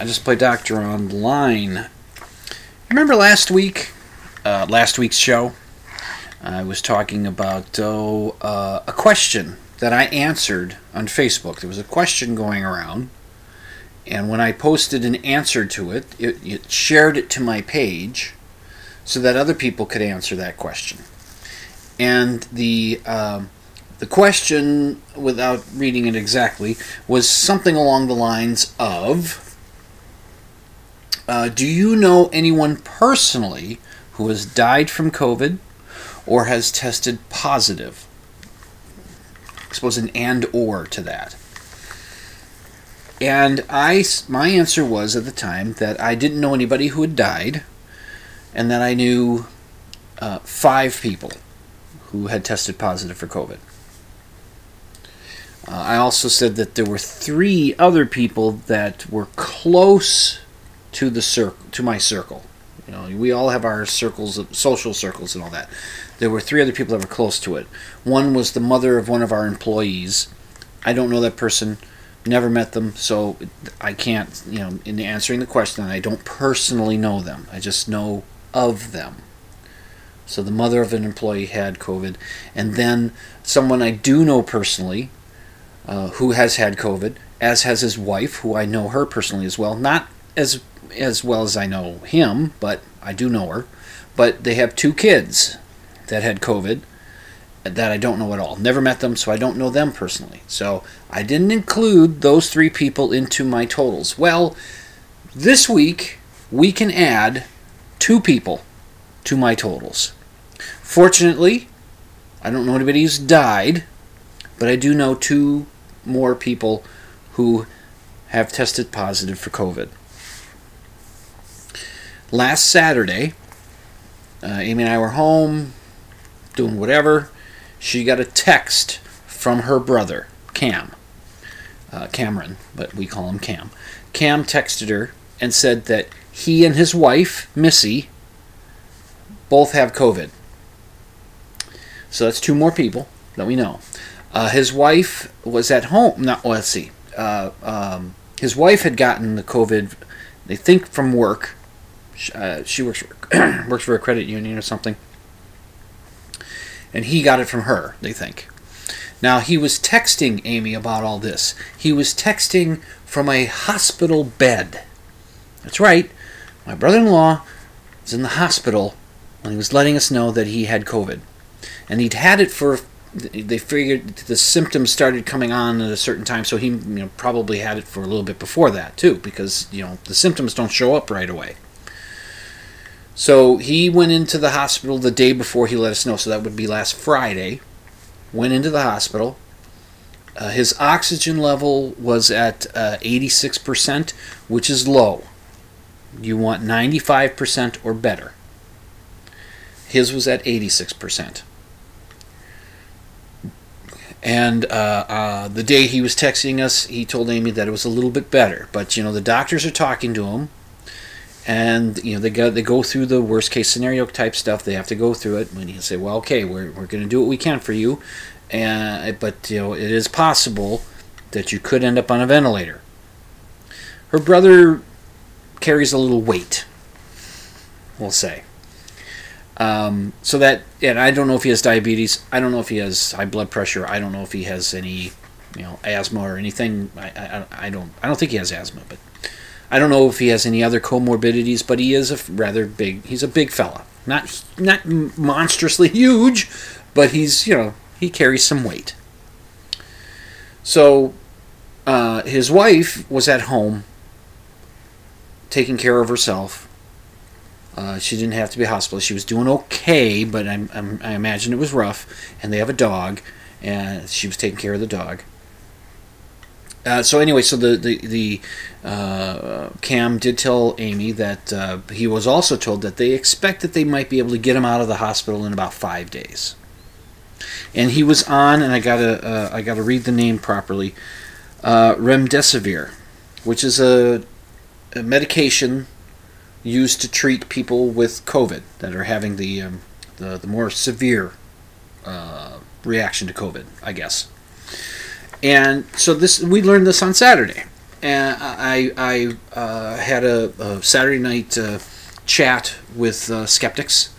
I just play doctor online. Remember last week, uh, last week's show, I was talking about oh, uh, a question that I answered on Facebook. There was a question going around, and when I posted an answer to it, it, it shared it to my page so that other people could answer that question. And the um, the question, without reading it exactly, was something along the lines of uh, Do you know anyone personally who has died from COVID or has tested positive? I suppose an and or to that. And I, my answer was at the time that I didn't know anybody who had died and that I knew uh, five people who had tested positive for COVID. Uh, I also said that there were three other people that were close to the circle, to my circle. You know, we all have our circles, of social circles, and all that. There were three other people that were close to it. One was the mother of one of our employees. I don't know that person, never met them, so I can't. You know, in answering the question, I don't personally know them. I just know of them. So the mother of an employee had COVID, and then someone I do know personally uh, who has had COVID, as has his wife, who I know her personally as well. Not as as well as I know him, but I do know her. But they have two kids that had COVID that I don't know at all. Never met them, so I don't know them personally. So I didn't include those three people into my totals. Well, this week we can add two people to my totals. Fortunately, I don't know anybody who's died, but I do know two more people who have tested positive for COVID. Last Saturday, uh, Amy and I were home doing whatever. She got a text from her brother, Cam. Uh, Cameron, but we call him Cam. Cam texted her and said that he and his wife, Missy, both have COVID. So that's two more people that we know. Uh, his wife was at home. Not well, let's see. Uh, um, his wife had gotten the COVID. They think from work. Uh, she works for, works for a credit union or something, and he got it from her. They think. Now he was texting Amy about all this. He was texting from a hospital bed. That's right. My brother in law was in the hospital and he was letting us know that he had COVID. And he'd had it for, they figured the symptoms started coming on at a certain time, so he you know, probably had it for a little bit before that, too, because, you know, the symptoms don't show up right away. So he went into the hospital the day before he let us know, so that would be last Friday. Went into the hospital. Uh, his oxygen level was at uh, 86%, which is low. You want 95% or better. His was at 86%. And uh, uh, the day he was texting us, he told Amy that it was a little bit better. But you know, the doctors are talking to him, and you know they go they go through the worst case scenario type stuff. They have to go through it. When he say, "Well, okay, we're we're going to do what we can for you," and but you know it is possible that you could end up on a ventilator. Her brother carries a little weight, we'll say. Um, so that, and I don't know if he has diabetes. I don't know if he has high blood pressure. I don't know if he has any you know asthma or anything. I, I, I don't I don't think he has asthma, but I don't know if he has any other comorbidities. But he is a rather big. He's a big fella, not not monstrously huge, but he's you know he carries some weight. So uh, his wife was at home taking care of herself. Uh, she didn't have to be hospitalized. She was doing okay, but I'm, I'm, I imagine it was rough. And they have a dog, and she was taking care of the dog. Uh, so anyway, so the the, the uh, Cam did tell Amy that uh, he was also told that they expect that they might be able to get him out of the hospital in about five days. And he was on, and I gotta uh, I gotta read the name properly, uh, remdesivir, which is a, a, medication used to treat people with COVID that are having the um, the, the more severe uh, reaction to COVID, I guess. And so this we learned this on Saturday, and I I uh, had a, a, Saturday night uh, chat with uh, skeptics,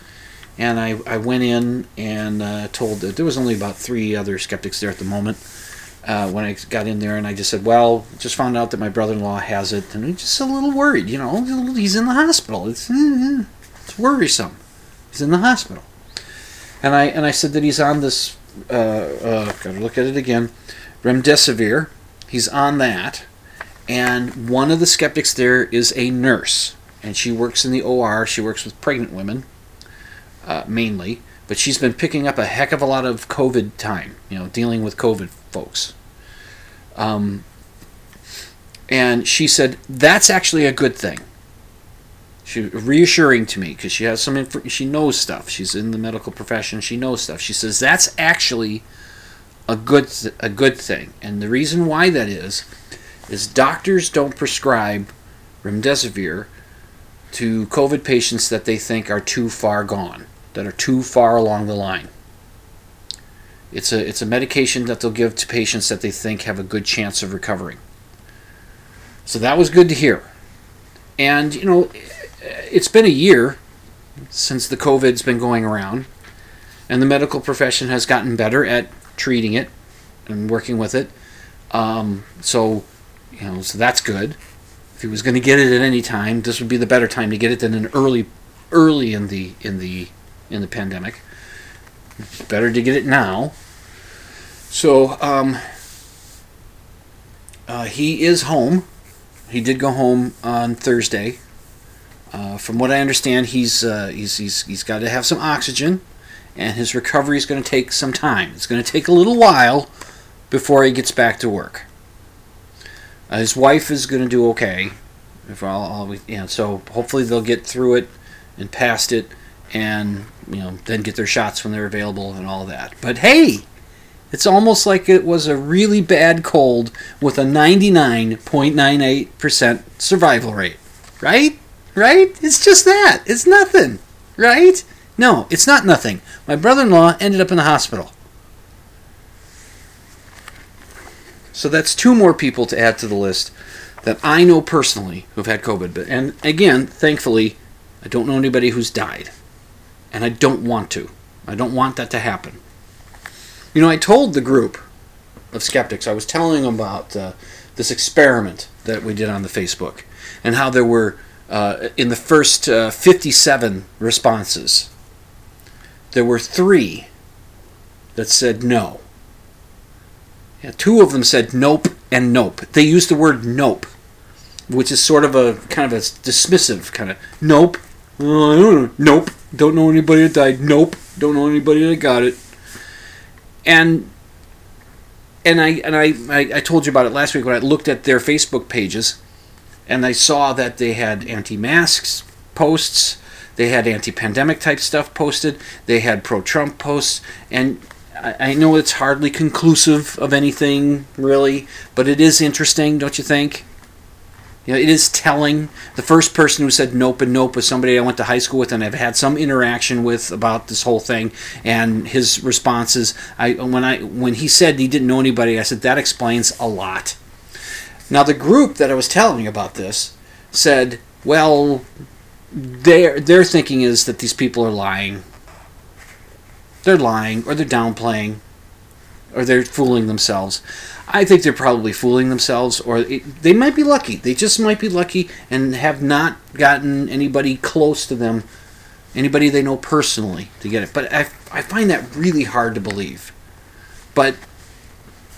and I, I went in and uh, told that there was only about three other skeptics there at the moment. Uh, when I got in there, and I just said, "Well, just found out that my brother-in-law has it, and he's just a little worried. You know, he's in the hospital. It's eh, it's worrisome. He's in the hospital." And I and I said that he's on this. Uh, uh, gotta look at it again remdesivir. He's on that. And one of the skeptics there is a nurse. And she works in the OR. She works with pregnant women, uh, mainly. But she's been picking up a heck of a lot of COVID time, you know, dealing with COVID folks. Um, and she said, that's actually a good thing. She reassuring to me because she has some info, she knows stuff. She's in the medical profession. She knows stuff. She says that's actually a good a good thing. And the reason why that is is doctors don't prescribe remdesivir to COVID patients that they think are too far gone, that are too far along the line. It's a it's a medication that they'll give to patients that they think have a good chance of recovering. So that was good to hear. And you know, it's been a year since the COVID's been going around, and the medical profession has gotten better at treating it and working with it. Um, so, you know, so that's good. If he was going to get it at any time, this would be the better time to get it than an early, early in the in the in the pandemic. better to get it now. So, um, uh, he is home. He did go home on Thursday. Uh, from what I understand, he's, uh, he's he's he's got to have some oxygen and his recovery is going to take some time. It's going to take a little while before he gets back to work. Uh, his wife is going to do okay. If all, all we, you know, so hopefully they'll get through it and past it, and you know, then get their shots when they're available and all that. But hey, it's almost like it was a really bad cold with a 99.98% survival rate, right? Right? It's just that. It's nothing, right? No, it's not nothing. My brother in law ended up in the hospital. So that's two more people to add to the list that I know personally who've had COVID. But and again, thankfully, I don't know anybody who's died. And I don't want to. I don't want that to happen. You know, I told the group of skeptics, I was telling them about uh, this experiment that we did on the Facebook and how there were, uh, in the first uh, 57 responses, there were three that said no. Yeah, two of them said nope and nope. They used the word nope, which is sort of a kind of a dismissive kind of nope. Know. Nope. Don't know anybody that died. Nope. Don't know anybody that got it. And and I and I, I, I told you about it last week when I looked at their Facebook pages, and I saw that they had anti-masks posts they had anti-pandemic type stuff posted. They had pro-Trump posts, and I, I know it's hardly conclusive of anything really, but it is interesting, don't you think? You know, it is telling. The first person who said nope and nope was somebody I went to high school with and I've had some interaction with about this whole thing. And his responses, I when I when he said he didn't know anybody, I said that explains a lot. Now the group that I was telling you about this said, well, their their thinking is that these people are lying. They're lying or they're downplaying. or they're fooling themselves. I think they're probably fooling themselves, or it, they might be lucky. They just might be lucky and have not gotten anybody close to them, anybody they know personally to get it. But I, I find that really hard to believe. But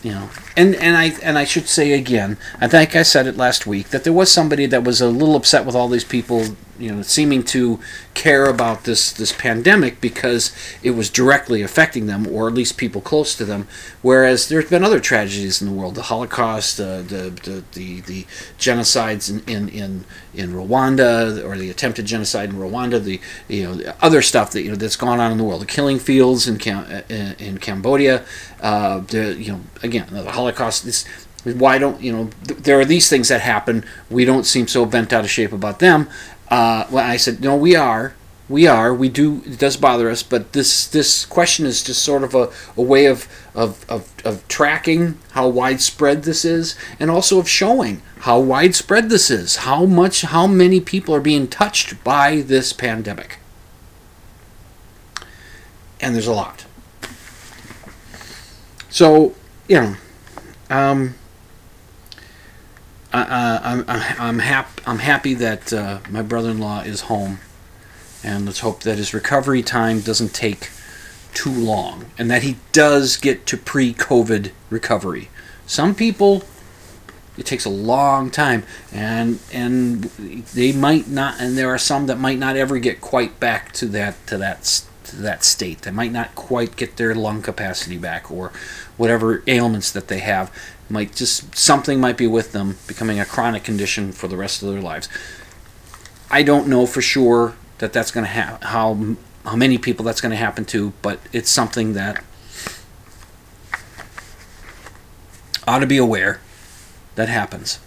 you know, and and I and I should say again, I think I said it last week that there was somebody that was a little upset with all these people, you know, seeming to care about this this pandemic because it was directly affecting them, or at least people close to them. Whereas there's been other tragedies in the world, the Holocaust, uh, the, the the the genocides in, in in in Rwanda, or the attempted genocide in Rwanda, the you know other stuff that you know that's gone on in the world, the killing fields in Cam- in, in Cambodia, uh, the you know again the Holocaust. This why don't you know th- there are these things that happen. We don't seem so bent out of shape about them. Uh, well, I said no, we are. We are. We do. It does bother us, but this this question is just sort of a, a way of, of, of, of tracking how widespread this is, and also of showing how widespread this is, how much, how many people are being touched by this pandemic, and there's a lot. So you know, um, I, I'm I'm hap- I'm happy that uh, my brother-in-law is home, and let's hope that his recovery time doesn't take too long, and that he does get to pre-COVID recovery. Some people, it takes a long time, and and they might not, and there are some that might not ever get quite back to that to that to that state. They might not quite get their lung capacity back, or whatever ailments that they have might just something might be with them becoming a chronic condition for the rest of their lives. I don't know for sure that that's going to happen how how many people that's going to happen to but it's something that ought to be aware that happens.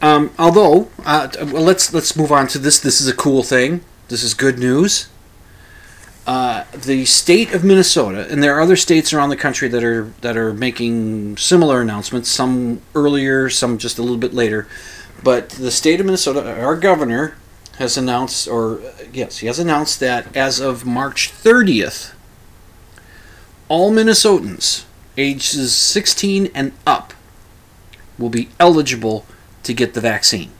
Um, although uh, let's let's move on to this. This is a cool thing. This is good news uh, the state of Minnesota, and there are other states around the country that are that are making similar announcements. Some earlier, some just a little bit later. But the state of Minnesota, our governor has announced, or yes, he has announced that as of March 30th, all Minnesotans ages 16 and up will be eligible to get the vaccine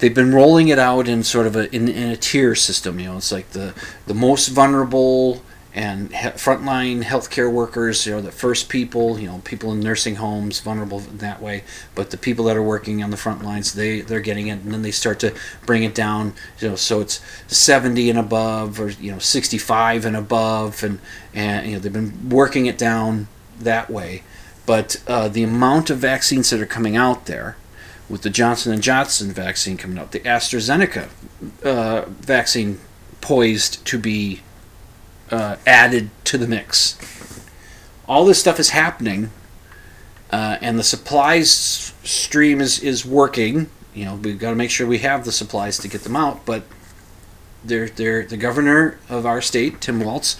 they've been rolling it out in sort of a in, in a tier system. You know, it's like the the most vulnerable and he- frontline healthcare workers. You know, the first people. You know, people in nursing homes, vulnerable in that way. But the people that are working on the front lines, they they're getting it, and then they start to bring it down. You know, so it's 70 and above, or you know, 65 and above, and and you know they've been working it down that way. But uh, the amount of vaccines that are coming out there with the Johnson and Johnson vaccine coming up, the AstraZeneca uh, vaccine poised to be uh, added to the mix. All this stuff is happening, uh, and the supplies stream is, is working. You know, we've got to make sure we have the supplies to get them out. But they're, they're, the governor of our state, Tim Walz,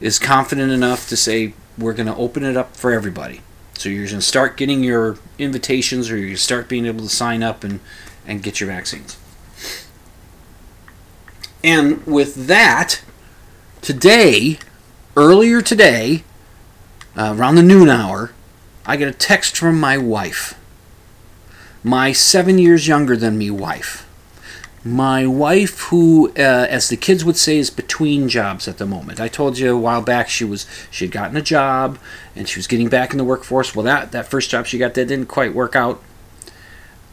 is confident enough to say we're going to open it up for everybody. So you're going to start getting your invitations, or you start being able to sign up and and get your vaccines. And with that, today, earlier today, uh, around the noon hour, I get a text from my wife, my seven years younger than me wife. My wife, who, uh, as the kids would say, is between jobs at the moment. I told you a while back she was she had gotten a job and she was getting back in the workforce. Well, that that first job she got that didn't quite work out.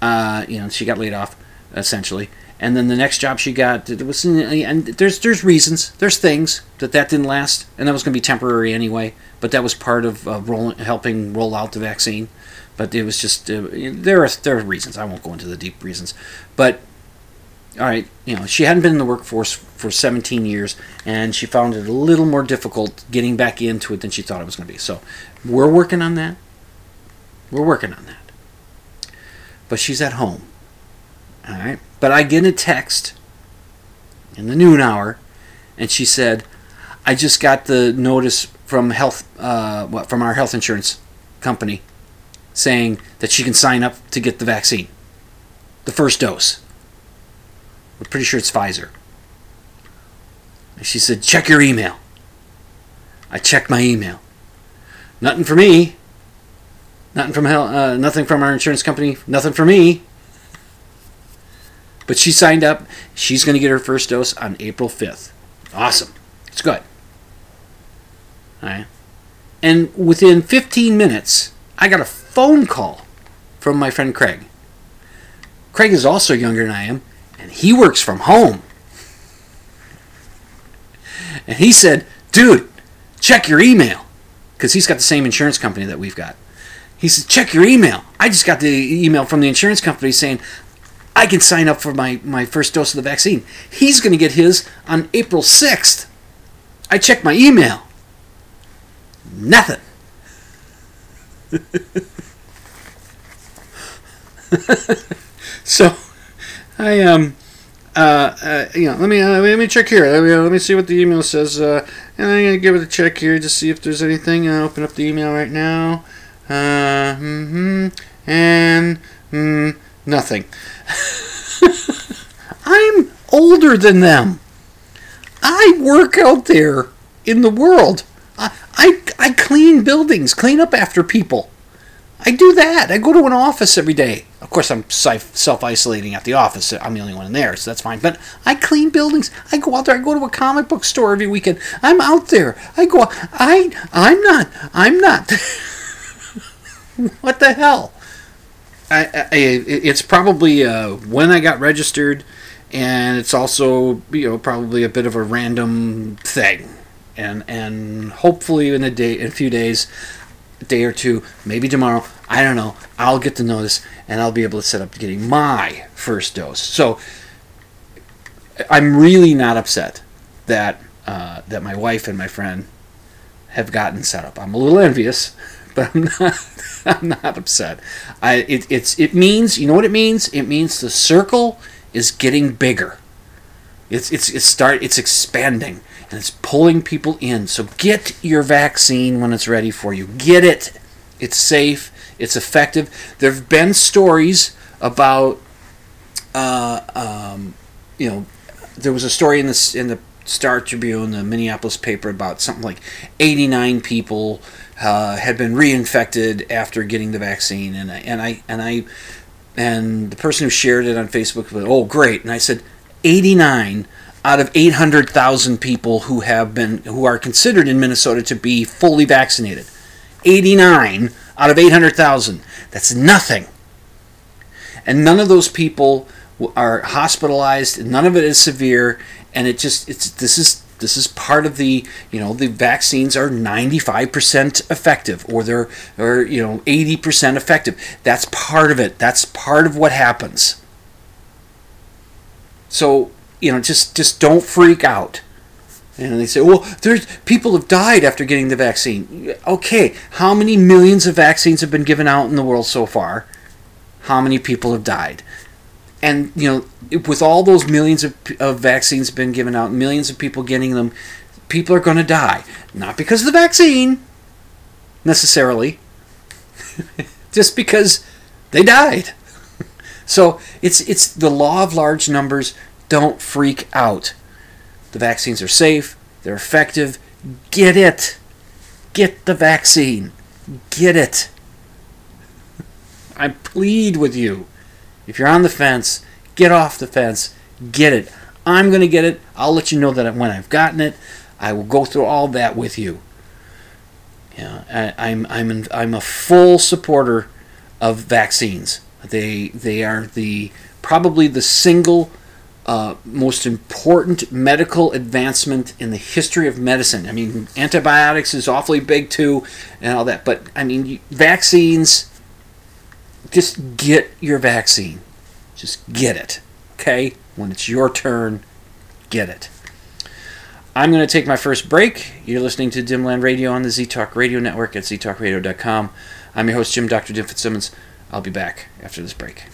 Uh, you know, she got laid off essentially, and then the next job she got was and there's there's reasons there's things that that didn't last and that was going to be temporary anyway. But that was part of uh, rolling, helping roll out the vaccine. But it was just uh, there are there are reasons. I won't go into the deep reasons, but all right, you know, she hadn't been in the workforce for 17 years, and she found it a little more difficult getting back into it than she thought it was going to be. So, we're working on that. We're working on that. But she's at home. All right. But I get a text in the noon hour, and she said, "I just got the notice from health, uh, what from our health insurance company, saying that she can sign up to get the vaccine, the first dose." I'm pretty sure it's Pfizer. And she said, check your email. I checked my email. Nothing for me. Nothing from hell. Uh, nothing from our insurance company. Nothing for me. But she signed up. She's going to get her first dose on April 5th. Awesome. It's good. All right. And within 15 minutes, I got a phone call from my friend Craig. Craig is also younger than I am, and he works from home. And he said, dude, check your email. Because he's got the same insurance company that we've got. He said, check your email. I just got the email from the insurance company saying I can sign up for my, my first dose of the vaccine. He's going to get his on April 6th. I checked my email. Nothing. so, I um, uh, uh, you know, let me uh, let me check here. Let me uh, let me see what the email says. Uh, and I'm gonna give it a check here to see if there's anything. I open up the email right now. Hmm and mm, nothing. I'm older than them. I work out there in the world. I, I, I clean buildings, clean up after people. I do that. I go to an office every day. Of course, I'm self isolating at the office. I'm the only one in there, so that's fine. But I clean buildings. I go out there. I go to a comic book store every weekend. I'm out there. I go. I I'm not. I'm not. what the hell? I, I, it's probably uh, when I got registered, and it's also you know probably a bit of a random thing, and and hopefully in a day, in a few days, day or two, maybe tomorrow, I don't know, I'll get the notice and I'll be able to set up getting my first dose. So I'm really not upset that uh, that my wife and my friend have gotten set up. I'm a little envious, but I'm not. I'm not upset. I it, it's it means you know what it means. It means the circle is getting bigger. It's it's it's start it's expanding and it's pulling people in. So get your vaccine when it's ready for you. Get it. It's safe. It's effective. There have been stories about, uh, um, you know, there was a story in this in the Star Tribune, the Minneapolis paper, about something like 89 people uh, had been reinfected after getting the vaccine, and I, and I and I and the person who shared it on Facebook went, "Oh, great!" And I said, "89 out of 800,000 people who have been who are considered in Minnesota to be fully vaccinated. 89 out of 800,000. That's nothing. And none of those people are hospitalized. None of it is severe, and it just it's this is this is part of the you know the vaccines are 95% effective or they're or you know 80% effective. That's part of it. That's part of what happens. So you know, just just don't freak out. And they say, well, there's people have died after getting the vaccine. Okay, how many millions of vaccines have been given out in the world so far? How many people have died? And you know, with all those millions of, of vaccines been given out, millions of people getting them, people are going to die. Not because of the vaccine, necessarily, just because they died. So it's it's the law of large numbers don't freak out. The vaccines are safe, they're effective. Get it. Get the vaccine. Get it. I plead with you. If you're on the fence, get off the fence. Get it. I'm going to get it. I'll let you know that when I've gotten it. I will go through all that with you. Yeah, I, I'm I'm I'm a full supporter of vaccines. They they are the probably the single uh, most important medical advancement in the history of medicine. I mean, antibiotics is awfully big too, and all that. But I mean, vaccines. Just get your vaccine. Just get it. Okay? When it's your turn, get it. I'm going to take my first break. You're listening to Dimland Radio on the Z Talk Radio Network at ztalkradio.com. I'm your host, Jim Dr. Jim Fitzsimmons. I'll be back after this break.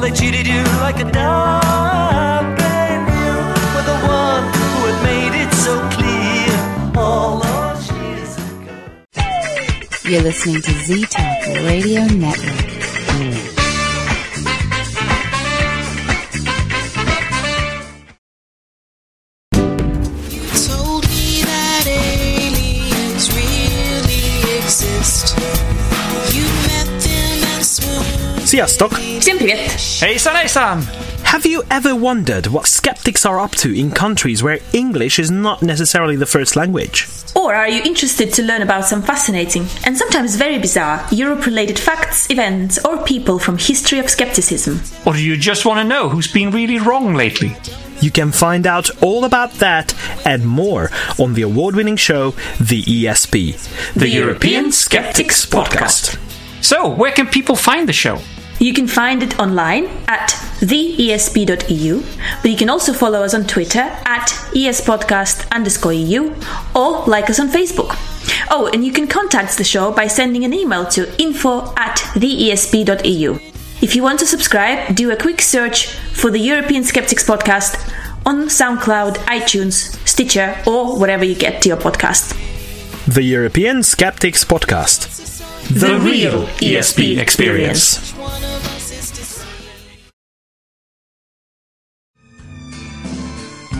Well, they cheated you like a dog, and you were the one who had made it so clear. All those years ago. You're listening to Z Talk Radio Network. Sziasztok! Всем привет! Hejsan hejsan! Have you ever wondered what skeptics are up to in countries where English is not necessarily the first language? Or are you interested to learn about some fascinating and sometimes very bizarre Europe related facts, events, or people from history of skepticism? Or do you just want to know who's been really wrong lately? You can find out all about that and more on the award winning show, The ESP, The European Skeptics Podcast. So, where can people find the show? You can find it online at theesp.eu, but you can also follow us on Twitter at espodcast underscore EU or like us on Facebook. Oh, and you can contact the show by sending an email to info at theesp.eu. If you want to subscribe, do a quick search for the European Skeptics Podcast on SoundCloud, iTunes, Stitcher, or wherever you get to your podcast. The European Skeptics Podcast. The real ESP experience. One of us is to see.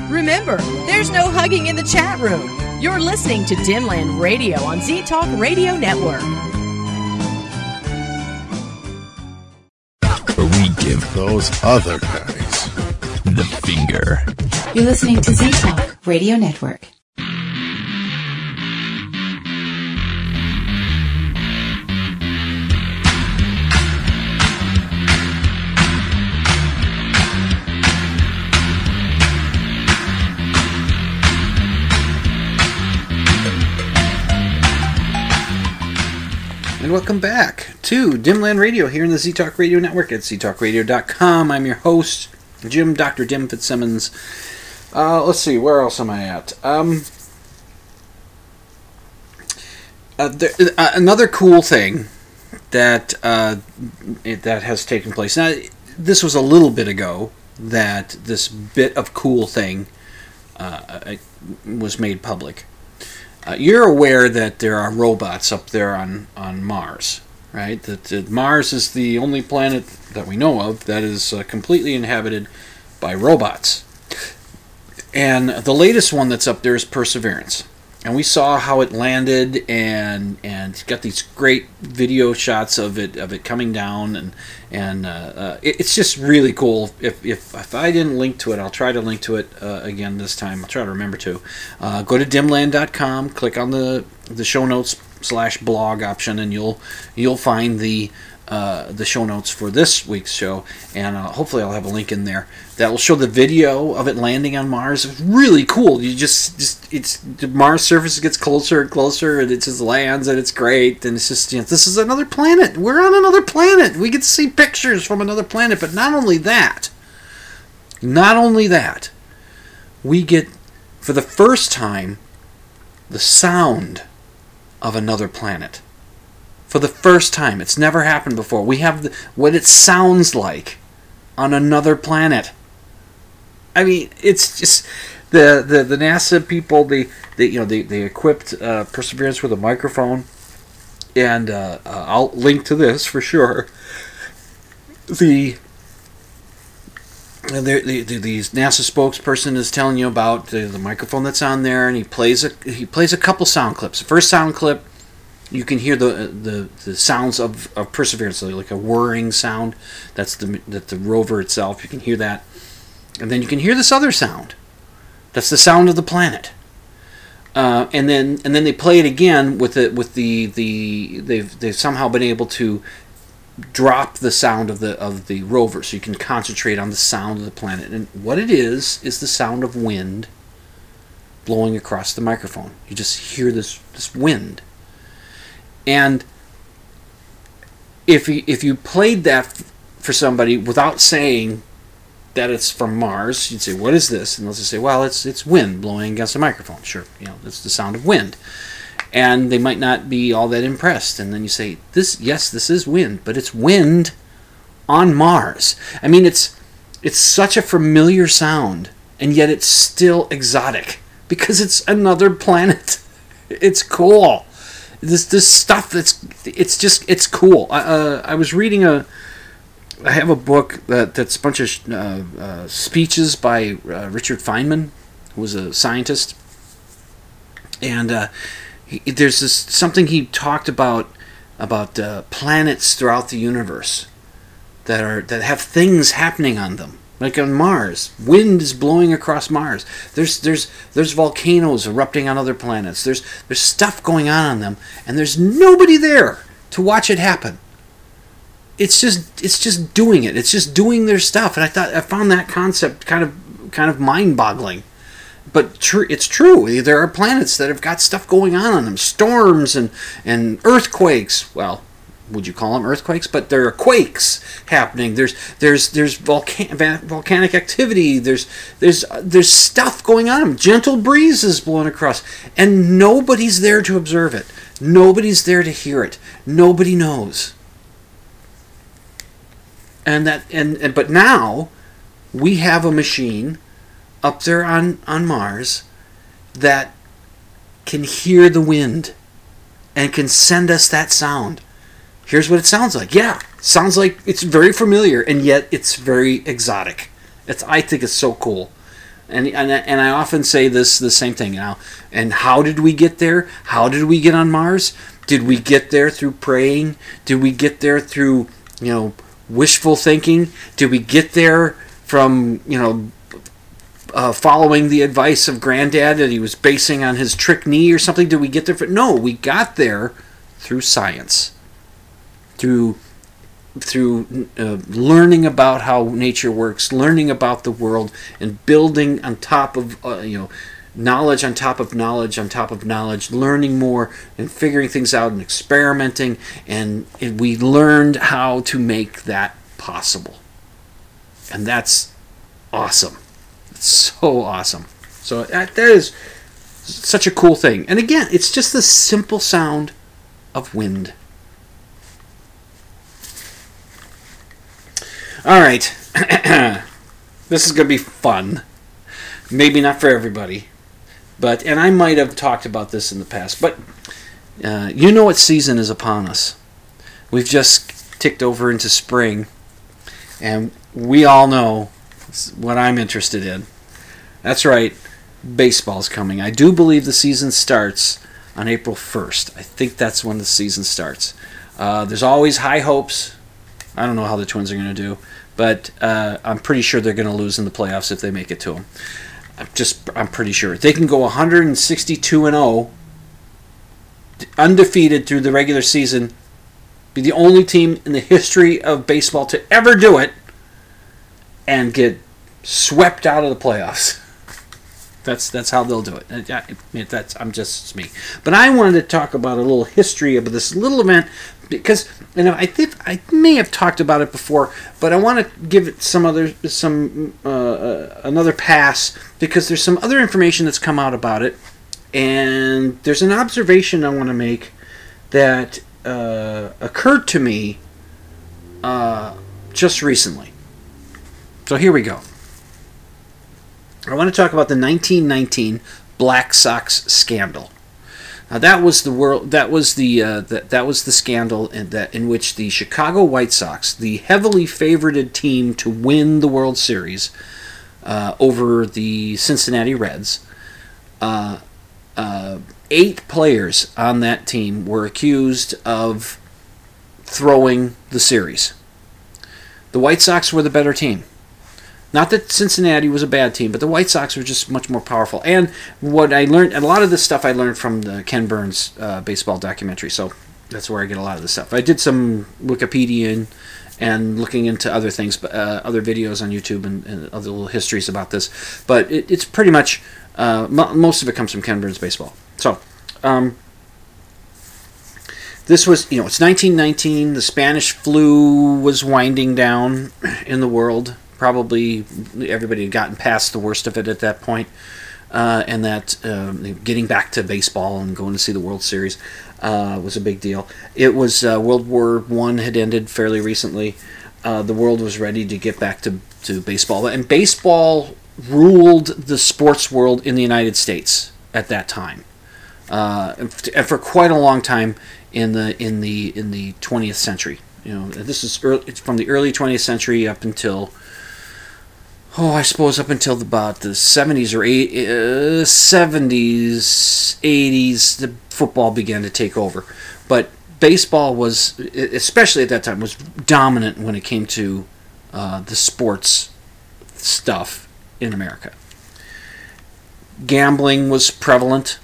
Remember, there's no hugging in the chat room. You're listening to Dimland Radio on Z Talk Radio Network. we give those other guys the finger. You're listening to Z Talk Radio Network. And welcome back to Dimland Radio here in the Z Talk Radio Network at ztalkradio.com. I'm your host, Jim Dr. Dim Fitzsimmons. Uh, let's see, where else am I at? Um, uh, there, uh, another cool thing that uh, it, that has taken place. Now, this was a little bit ago that this bit of cool thing uh, was made public. Uh, you're aware that there are robots up there on, on Mars, right? That, that Mars is the only planet that we know of that is uh, completely inhabited by robots. And the latest one that's up there is Perseverance. And we saw how it landed and and got these great video shots of it of it coming down and and uh, uh, it, it's just really cool. If, if if I didn't link to it, I'll try to link to it uh, again this time. I'll try to remember to. Uh, go to dimland.com, click on the the show notes slash blog option, and you'll you'll find the uh, the show notes for this week's show, and uh, hopefully I'll have a link in there that will show the video of it landing on Mars. It's really cool. You just, just it's the Mars surface gets closer and closer, and it just lands, and it's great. And it's just, you know, this is another planet. We're on another planet. We get to see pictures from another planet. But not only that, not only that, we get for the first time the sound of another planet for the first time. It's never happened before. We have the, what it sounds like on another planet. I mean, it's just the the, the NASA people. They, they you know they they equipped uh, Perseverance with a microphone, and uh, uh, I'll link to this for sure. The and the, the, these NASA spokesperson is telling you about the, the microphone that's on there, and he plays a he plays a couple sound clips. The first sound clip you can hear the the, the sounds of, of perseverance, like a whirring sound. That's the that the rover itself. You can hear that, and then you can hear this other sound. That's the sound of the planet. Uh, and then and then they play it again with the with the the they've they've somehow been able to drop the sound of the of the rover, so you can concentrate on the sound of the planet. And what it is is the sound of wind blowing across the microphone. You just hear this this wind. And if if you played that for somebody without saying that it's from Mars, you'd say, "What is this?" And they'll just say, "Well, it's it's wind blowing against a microphone." Sure, you know, it's the sound of wind. And they might not be all that impressed. And then you say, "This, yes, this is wind, but it's wind on Mars." I mean, it's it's such a familiar sound, and yet it's still exotic because it's another planet. It's cool this this stuff that's it's just it's cool. I, uh, I was reading a I have a book that that's a bunch of uh, uh, speeches by uh, Richard Feynman, who was a scientist, and uh, he, there's this something he talked about about uh, planets throughout the universe that are that have things happening on them. Like on Mars, wind is blowing across Mars. There's there's there's volcanoes erupting on other planets. There's there's stuff going on on them, and there's nobody there to watch it happen. It's just it's just doing it. It's just doing their stuff, and I thought I found that concept kind of kind of mind-boggling. But tr- it's true. There are planets that have got stuff going on on them, storms and and earthquakes. Well, would you call them earthquakes? But there are quakes happening. There's there's there's volcan- volcanic activity. There's there's there's stuff going on. Gentle breezes blowing across, and nobody's there to observe it. Nobody's there to hear it. Nobody knows. And that and, and but now we have a machine up there on on Mars that can hear the wind and can send us that sound here's what it sounds like. Yeah, sounds like it's very familiar, and yet it's very exotic. It's I think it's so cool, and and and I often say this the same thing now. And how did we get there? How did we get on Mars? Did we get there through praying? Did we get there through you know wishful thinking? Did we get there from you know uh, following the advice of Granddad that he was basing on his trick knee or something? Did we get there? For, no, we got there through science through through uh, learning about how nature works, learning about the world, and building on top of uh, you know knowledge on top of knowledge on top of knowledge, learning more and figuring things out and experimenting, and, we learned how to make that possible, and that's awesome. It's so awesome. So that, that is such a cool thing. And again, it's just the simple sound of wind. All right. this is going to be fun. Maybe not for everybody. But and I might have talked about this in the past, but uh, you know what season is upon us. We've just ticked over into spring, and we all know what I'm interested in. That's right, baseball's coming. I do believe the season starts on April 1st. I think that's when the season starts. Uh, there's always high hopes. I don't know how the Twins are going to do, but uh, I'm pretty sure they're going to lose in the playoffs if they make it to them. I'm just I'm pretty sure they can go 162 and 0, undefeated through the regular season, be the only team in the history of baseball to ever do it, and get swept out of the playoffs. That's that's how they'll do it. Uh, I- That's I'm just me. But I wanted to talk about a little history of this little event because you know I think I may have talked about it before, but I want to give it some other some uh, uh, another pass because there's some other information that's come out about it, and there's an observation I want to make that uh, occurred to me uh, just recently. So here we go. I want to talk about the 1919 Black Sox scandal. Now that was the world. That was the uh, that, that was the scandal in that in which the Chicago White Sox, the heavily favorited team to win the World Series uh, over the Cincinnati Reds, uh, uh, eight players on that team were accused of throwing the series. The White Sox were the better team. Not that Cincinnati was a bad team, but the White Sox were just much more powerful. And what I learned, a lot of this stuff I learned from the Ken Burns uh, baseball documentary. So that's where I get a lot of this stuff. I did some Wikipedia and, and looking into other things, uh, other videos on YouTube and, and other little histories about this. But it, it's pretty much uh, mo- most of it comes from Ken Burns baseball. So. Um, this was, you know, it's 1919. The Spanish flu was winding down in the world. Probably everybody had gotten past the worst of it at that point. Uh, and that um, getting back to baseball and going to see the World Series uh, was a big deal. It was uh, World War One had ended fairly recently. Uh, the world was ready to get back to, to baseball, and baseball ruled the sports world in the United States at that time. uh, and for quite a long time in the in the in the 20th century. You know, this is early, it's from the early 20th century up until oh, I suppose up until about the 70s or eight, uh, 70s, 80s, the football began to take over. But baseball was, especially at that time, was dominant when it came to uh, the sports stuff in America. Gambling was prevalent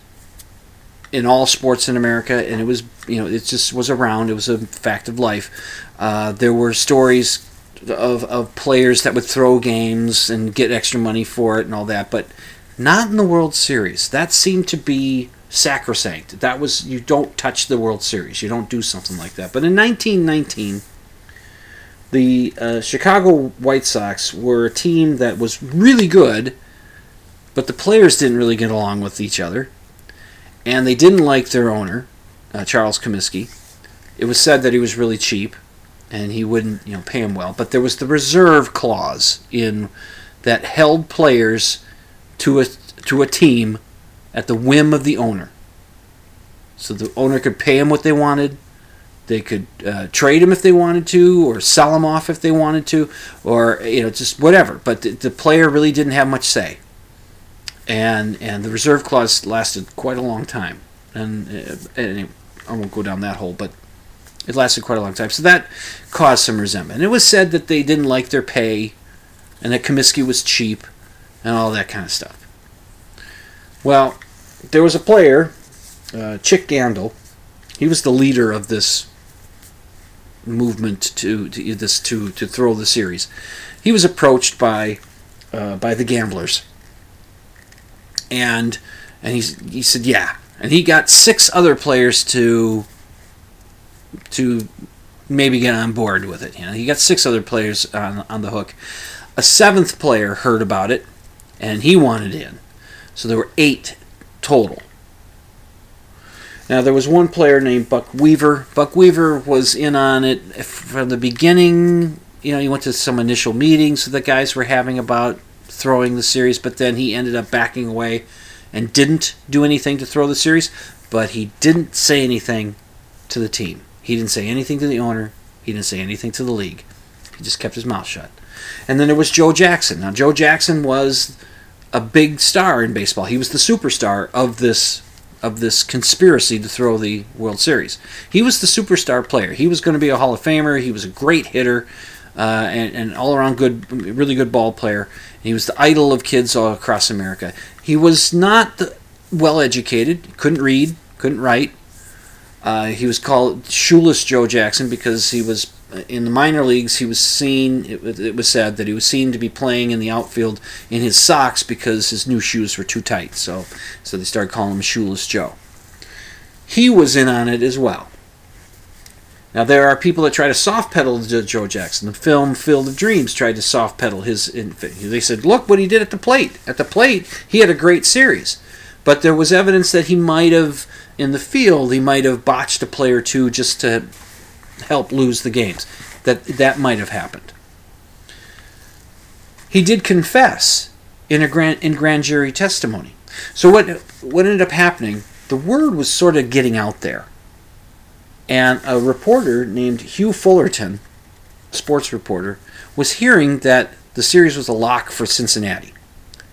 in all sports in America, and it was, you know, it just was around. It was a fact of life. Uh, there were stories of, of players that would throw games and get extra money for it and all that, but not in the World Series. That seemed to be sacrosanct. That was you don't touch the World Series. You don't do something like that. But in 1919, the uh, Chicago White Sox were a team that was really good, but the players didn't really get along with each other, and they didn't like their owner, uh, Charles Comiskey. It was said that he was really cheap, and he wouldn't, you know, pay him well. But there was the reserve clause in that held players to a to a team at the whim of the owner. So the owner could pay them what they wanted. They could uh, trade him if they wanted to, or sell him off if they wanted to, or you know just whatever. But the, the player really didn't have much say. And and the reserve clause lasted quite a long time. And, uh, and I won't go down that hole, but it lasted quite a long time. So that caused some resentment. It was said that they didn't like their pay, and that Comiskey was cheap, and all that kind of stuff. Well, there was a player, uh, Chick Gandil. He was the leader of this movement to, to this to to throw the series. He was approached by uh, by the gamblers, and and he he said yeah, and he got six other players to to maybe get on board with it. You know, he got six other players on on the hook. A seventh player heard about it, and he wanted in. So there were eight total. Now there was one player named Buck Weaver. Buck Weaver was in on it from the beginning. You know, he went to some initial meetings that the guys were having about throwing the series, but then he ended up backing away and didn't do anything to throw the series. But he didn't say anything to the team. He didn't say anything to the owner. He didn't say anything to the league. He just kept his mouth shut. And then there was Joe Jackson. Now Joe Jackson was a big star in baseball. He was the superstar of this of this conspiracy to throw the World Series. He was the superstar player. He was going to be a Hall of Famer. He was a great hitter uh, and, and all around good, really good ball player. He was the idol of kids all across America. He was not well educated. Couldn't read. Couldn't write. Uh, he was called Shoeless Joe Jackson because he was in the minor leagues. He was seen. It, it was said that he was seen to be playing in the outfield in his socks because his new shoes were too tight. So, so they started calling him Shoeless Joe. He was in on it as well. Now there are people that try to soft pedal Joe Jackson. The film Field of Dreams tried to soft pedal his. They said, "Look what he did at the plate. At the plate, he had a great series." But there was evidence that he might have, in the field, he might have botched a play or two just to help lose the games. That that might have happened. He did confess in a grand in grand jury testimony. So what what ended up happening? The word was sort of getting out there, and a reporter named Hugh Fullerton, sports reporter, was hearing that the series was a lock for Cincinnati,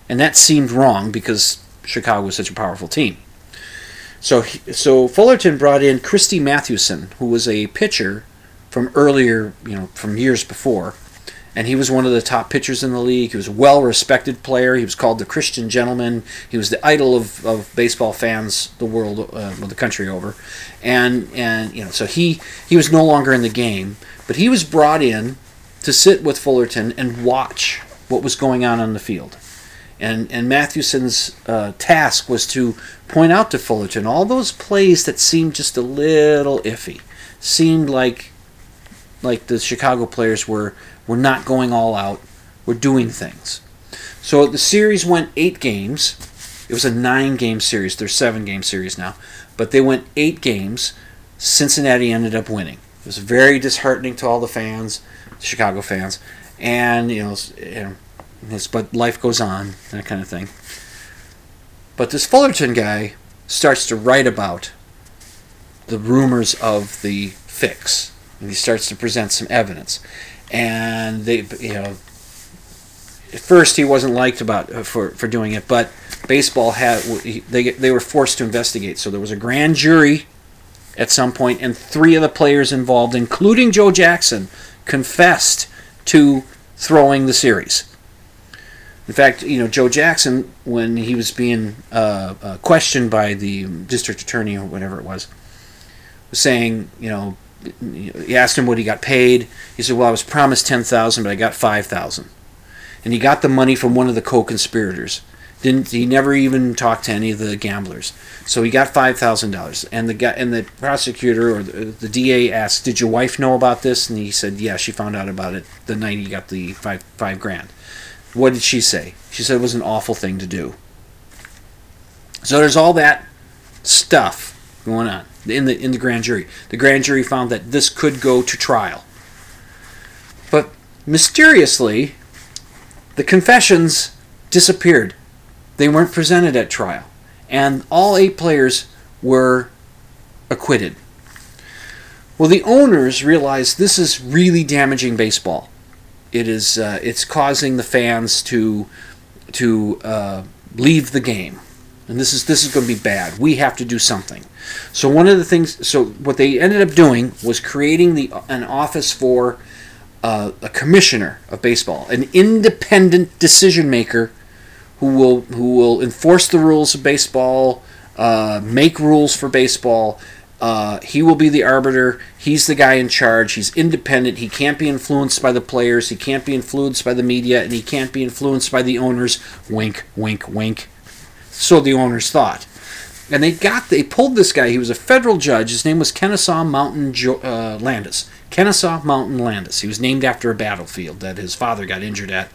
and that seemed wrong because Chicago was such a powerful team. So, so Fullerton brought in Christy Mathewson, who was a pitcher from earlier, you know, from years before, and he was one of the top pitchers in the league. He was a well-respected player. He was called the Christian gentleman. He was the idol of, of baseball fans the world, uh, well, the country over, and and you know, so he he was no longer in the game, but he was brought in to sit with Fullerton and watch what was going on on the field. And, and Mathewson's uh, task was to point out to Fullerton all those plays that seemed just a little iffy, seemed like like the Chicago players were were not going all out, were doing things. So the series went eight games. It was a nine game series. They're seven game series now, but they went eight games. Cincinnati ended up winning. It was very disheartening to all the fans, Chicago fans, and you know, you know it's, but life goes on, that kind of thing. But this Fullerton guy starts to write about the rumors of the fix, and he starts to present some evidence. And they, you know, at first he wasn't liked about uh, for for doing it, but baseball had they they were forced to investigate. So there was a grand jury at some point, and three of the players involved, including Joe Jackson, confessed to throwing the series. In fact, you know Joe Jackson, when he was being uh, uh, questioned by the district attorney or whatever it was, was saying, you know, he asked him what he got paid. He said, "Well, I was promised ten thousand, but I got five thousand. And he got the money from one of the co-conspirators. Didn't he? Never even talked to any of the gamblers. So he got five thousand dollars. And the guy and the prosecutor or the, the DA asked, "Did your wife know about this?" And he said, "Yeah, she found out about it the night he got the five five grand." What did she say? She said it was an awful thing to do. So there's all that stuff going on in the in the grand jury. The grand jury found that this could go to trial. But mysteriously, the confessions disappeared. They weren't presented at trial. And all eight players were acquitted. Well, the owners realized this is really damaging baseball. It is uh, it's causing the fans to to uh, leave the game, and this is this is going to be bad. We have to do something. So one of the things, so what they ended up doing was creating the an office for uh, a commissioner of baseball, an independent decision maker who will who will enforce the rules of baseball, uh, make rules for baseball. Uh, he will be the arbiter. He's the guy in charge. He's independent. He can't be influenced by the players. He can't be influenced by the media, and he can't be influenced by the owners. Wink, wink, wink. So the owners thought, and they got they pulled this guy. He was a federal judge. His name was Kennesaw Mountain jo- uh, Landis. Kennesaw Mountain Landis. He was named after a battlefield that his father got injured at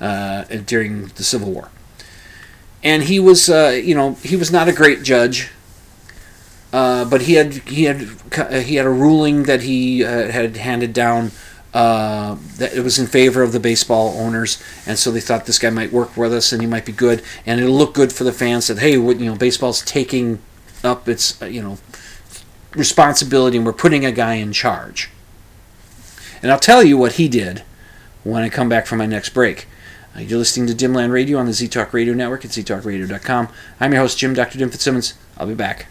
uh, during the Civil War. And he was, uh, you know, he was not a great judge, uh, but he had he had he had a ruling that he uh, had handed down uh, that it was in favor of the baseball owners, and so they thought this guy might work with us and he might be good, and it'll look good for the fans that hey, you know, baseball's taking up its uh, you know responsibility, and we're putting a guy in charge. And I'll tell you what he did when I come back from my next break. Uh, you're listening to Dimland Radio on the Z Talk Radio Network at ztalkradio.com. I'm your host, Jim Dr. Dim Fitzsimmons. I'll be back.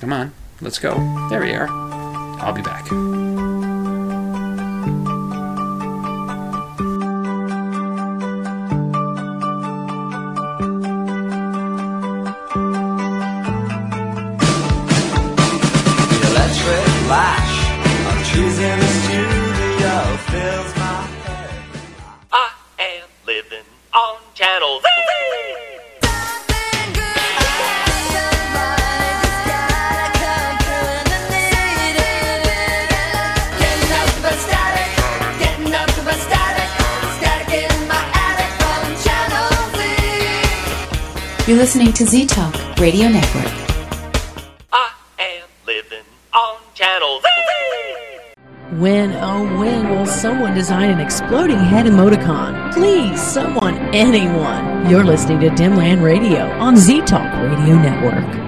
Come on, let's go. There we are. I'll be back. Listening to Z Talk Radio Network. I am living on Channel Z. When, oh, when will someone design an exploding head emoticon? Please, someone, anyone. You're listening to Dimland Radio on Z Talk Radio Network.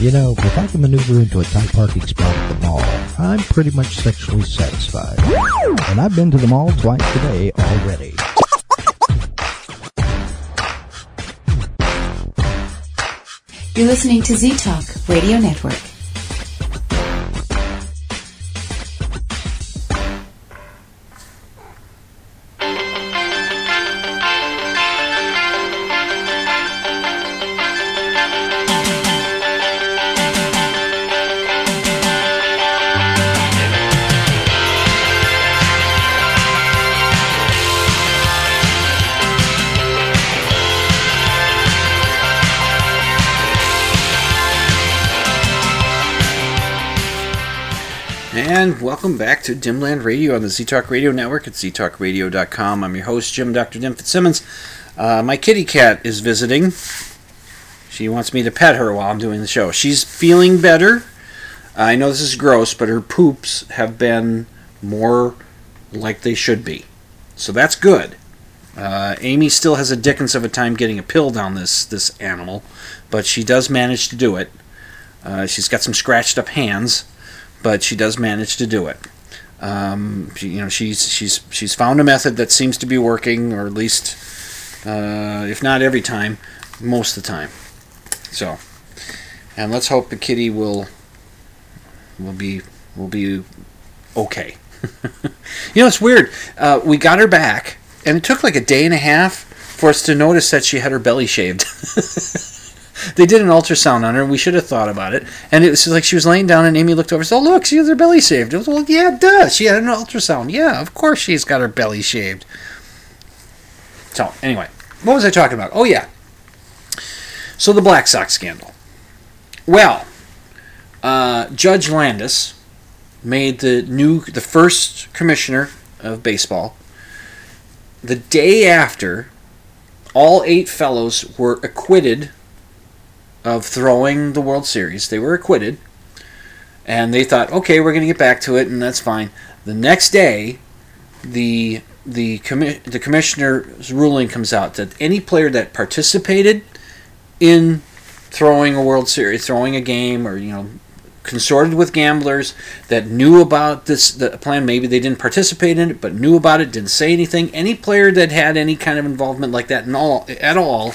You know, if I can maneuver into a tight parking spot at the mall, I'm pretty much sexually satisfied. And I've been to the mall twice today already. You're listening to Z Talk Radio Network. Welcome back to Dimland Radio on the ZTalk Radio Network at ztalkradio.com. I'm your host, Jim Dr. Dim Fitzsimmons. Uh, my kitty cat is visiting. She wants me to pet her while I'm doing the show. She's feeling better. I know this is gross, but her poops have been more like they should be. So that's good. Uh, Amy still has a dickens of a time getting a pill down this this animal, but she does manage to do it. Uh, she's got some scratched up hands, but she does manage to do it. Um, she, you know, she's she's she's found a method that seems to be working, or at least, uh, if not every time, most of the time. So, and let's hope the kitty will will be will be okay. you know, it's weird. Uh, we got her back, and it took like a day and a half for us to notice that she had her belly shaved. they did an ultrasound on her, we should have thought about it. And it was like she was laying down, and Amy looked over and said, Oh, look, she has her belly shaved. It was, well, yeah, duh. She had an ultrasound. Yeah, of course she's got her belly shaved. So, anyway, what was I talking about? Oh, yeah. So, the Black Sox scandal. Well, uh, Judge Landis made the new, the first commissioner of baseball. The day after, all eight fellows were acquitted of throwing the World Series. They were acquitted. And they thought, okay, we're going to get back to it, and that's fine. The next day, the the commi- the commissioner's ruling comes out that any player that participated in throwing a World Series, throwing a game, or you know, consorted with gamblers that knew about this the plan. Maybe they didn't participate in it, but knew about it, didn't say anything. Any player that had any kind of involvement like that, and all at all,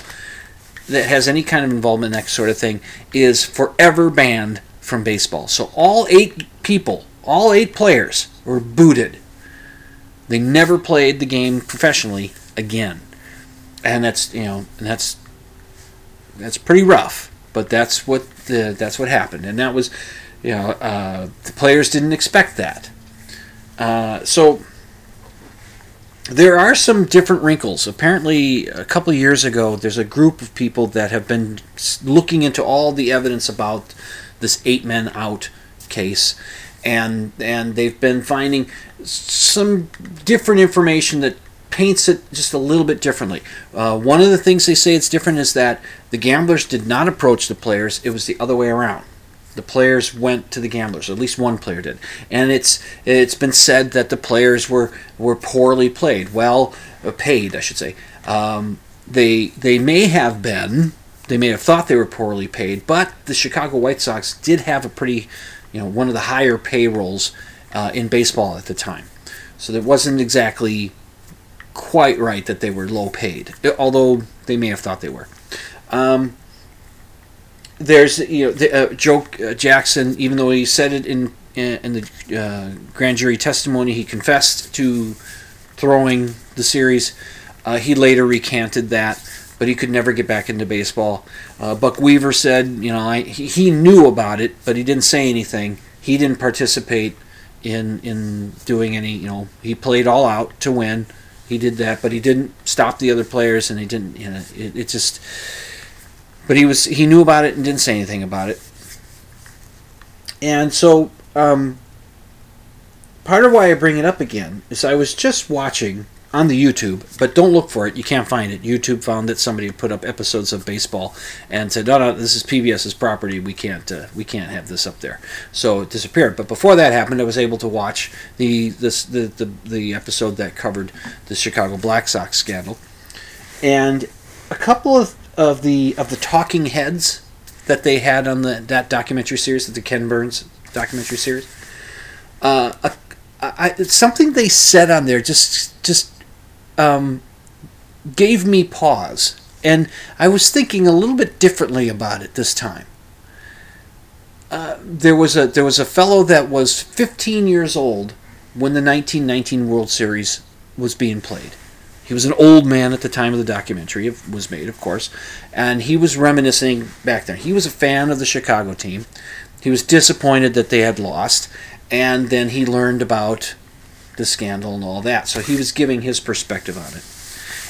that has any kind of involvement in that sort of thing, is forever banned from baseball. So all eight people, all eight players, were booted. They never played the game professionally again, and that's you know, and that's that's pretty rough. But that's what the, that's what happened, and that was, you know, uh, the players didn't expect that. Uh, so there are some different wrinkles. Apparently, a couple years ago, there's a group of people that have been looking into all the evidence about this eight men out case, and and they've been finding some different information that paints it just a little bit differently. Uh, one of the things they say it's different is that the gamblers did not approach the players; it was the other way around. The players went to the gamblers. At least one player did, and it's it's been said that the players were were poorly played. Well, uh, paid, I should say. Um, they they may have been. They may have thought they were poorly paid, but the Chicago White Sox did have a pretty, you know, one of the higher payrolls uh, in baseball at the time. So it wasn't exactly quite right that they were low paid, although they may have thought they were. Um, there's you know the, uh, Joe uh, Jackson, even though he said it in in the uh, grand jury testimony, he confessed to throwing the series. Uh, he later recanted that, but he could never get back into baseball. Uh, Buck Weaver said, you know, I, he, he knew about it, but he didn't say anything. He didn't participate in in doing any. You know, he played all out to win. He did that, but he didn't stop the other players, and he didn't. You know, it, it just. But he was he knew about it and didn't say anything about it. And so, um, part of why I bring it up again is I was just watching on the YouTube, but don't look for it. You can't find it. YouTube found that somebody put up episodes of baseball and said, "No, no, this is PBS's property. We can't, uh, we can't have this up there." So it disappeared. But before that happened, I was able to watch the this the the, the episode that covered the Chicago Black Sox scandal, and a couple of of the of the talking heads that they had on the that documentary series, the Ken Burns documentary series. Uh, a, I, something they said on there just just um, gave me pause, and I was thinking a little bit differently about it this time. Uh, there was a there was a fellow that was 15 years old when the 1919 World Series was being played. He was an old man at the time of the documentary was made, of course, and he was reminiscing back then. He was a fan of the Chicago team. He was disappointed that they had lost, and then he learned about the scandal and all that. So he was giving his perspective on it.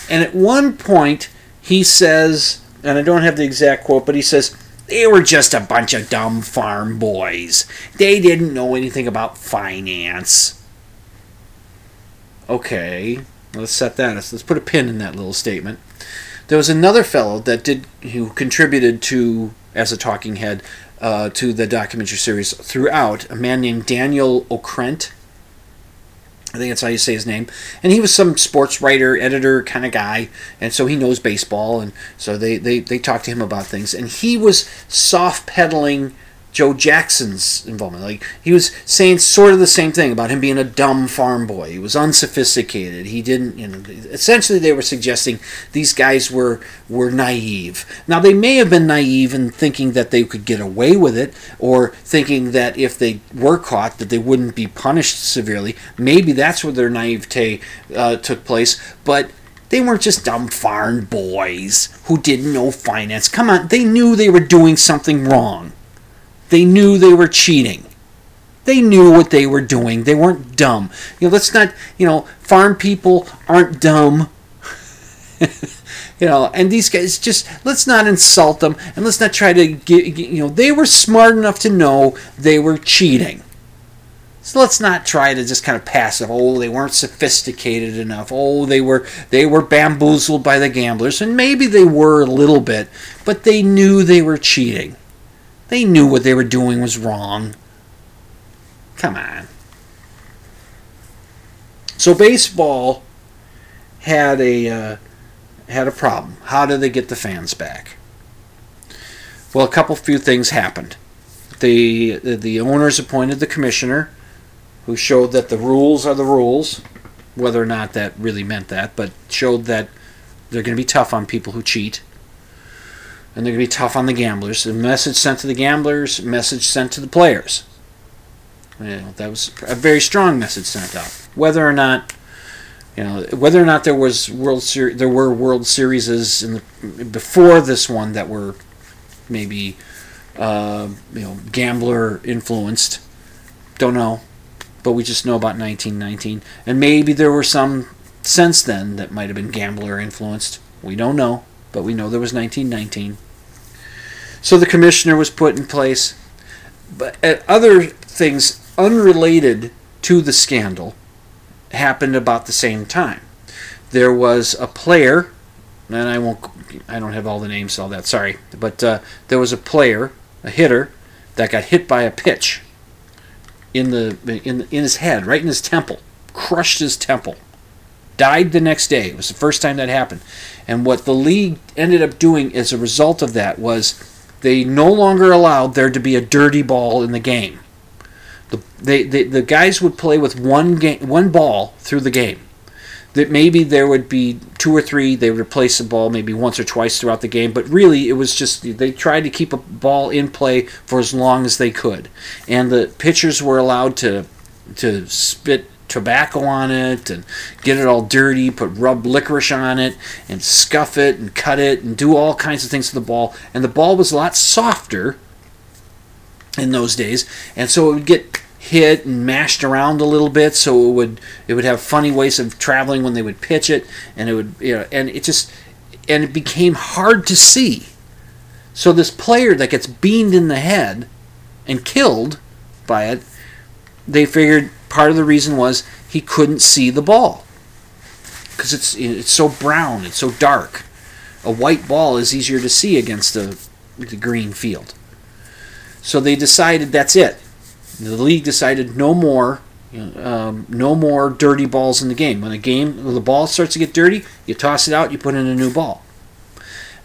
And at one point, he says, and I don't have the exact quote, but he says, They were just a bunch of dumb farm boys. They didn't know anything about finance. Okay, let's set that. Let's put a pin in that little statement. There was another fellow that did who contributed to as a talking head uh, to the documentary series throughout. A man named Daniel Okrent. I think that's how you say his name. And he was some sports writer, editor kind of guy, and so he knows baseball, and so they, they, they talked to him about things. And he was soft pedaling Joe Jackson's involvement. Like he was saying sort of the same thing about him being a dumb farm boy. He was unsophisticated. He didn't, you know. Essentially, they were suggesting these guys were were naive. Now they may have been naive in thinking that they could get away with it, or thinking that if they were caught, that they wouldn't be punished severely. Maybe that's where their naivete uh, took place. But they weren't just dumb farm boys who didn't know finance. Come on, they knew they were doing something wrong. They knew they were cheating. They knew what they were doing. They weren't dumb. You know, let's not, you know, farm people aren't dumb. you know, and these guys just let's not insult them and let's not try to get, you know, they were smart enough to know they were cheating. So let's not try to just kind of pass it. Oh, they weren't sophisticated enough. Oh, they were they were bamboozled by the gamblers, and maybe they were a little bit, but they knew they were cheating. They knew what they were doing was wrong. Come on. So baseball had a uh, had a problem. How did they get the fans back? Well, a couple few things happened. The the owners appointed the commissioner, who showed that the rules are the rules, whether or not that really meant that, but showed that they're going to be tough on people who cheat and they're going to be tough on the gamblers. A message sent to the gamblers, message sent to the players. You know, that was a very strong message sent out. Whether or not, you know, whether or not there was World Ser- there were World Series in the, before this one that were maybe, uh, you know, gambler influenced. Don't know, but we just know about 1919, and maybe there were some since then that might have been gambler influenced. We don't know, but we know there was 1919. So the commissioner was put in place. But other things unrelated to the scandal happened about the same time. There was a player, and I won't, I don't have all the names, all that. Sorry, but uh, there was a player, a hitter, that got hit by a pitch in the in in his head, right in his temple, crushed his temple, died the next day. It was the first time that happened, and what the league ended up doing as a result of that was they no longer allowed there to be a dirty ball in the game. The, they, they, the guys would play with one game, one ball through the game. That maybe there would be two or three. They would replace the ball maybe once or twice throughout the game, but really it was just they tried to keep a ball in play for as long as they could, and the pitchers were allowed to to spit tobacco on it and get it all dirty, put rub licorice on it and scuff it and cut it and do all kinds of things to the ball. And the ball was a lot softer in those days, and so it would get hit and mashed around a little bit. So it would it would have funny ways of traveling when they would pitch it. And it would you know and it just and it became hard to see. So this player that gets beamed in the head and killed by it they figured part of the reason was he couldn't see the ball because it's it's so brown, it's so dark. A white ball is easier to see against a, the green field. So they decided that's it. The league decided no more, um, no more dirty balls in the game. When a game, when the ball starts to get dirty, you toss it out, you put in a new ball.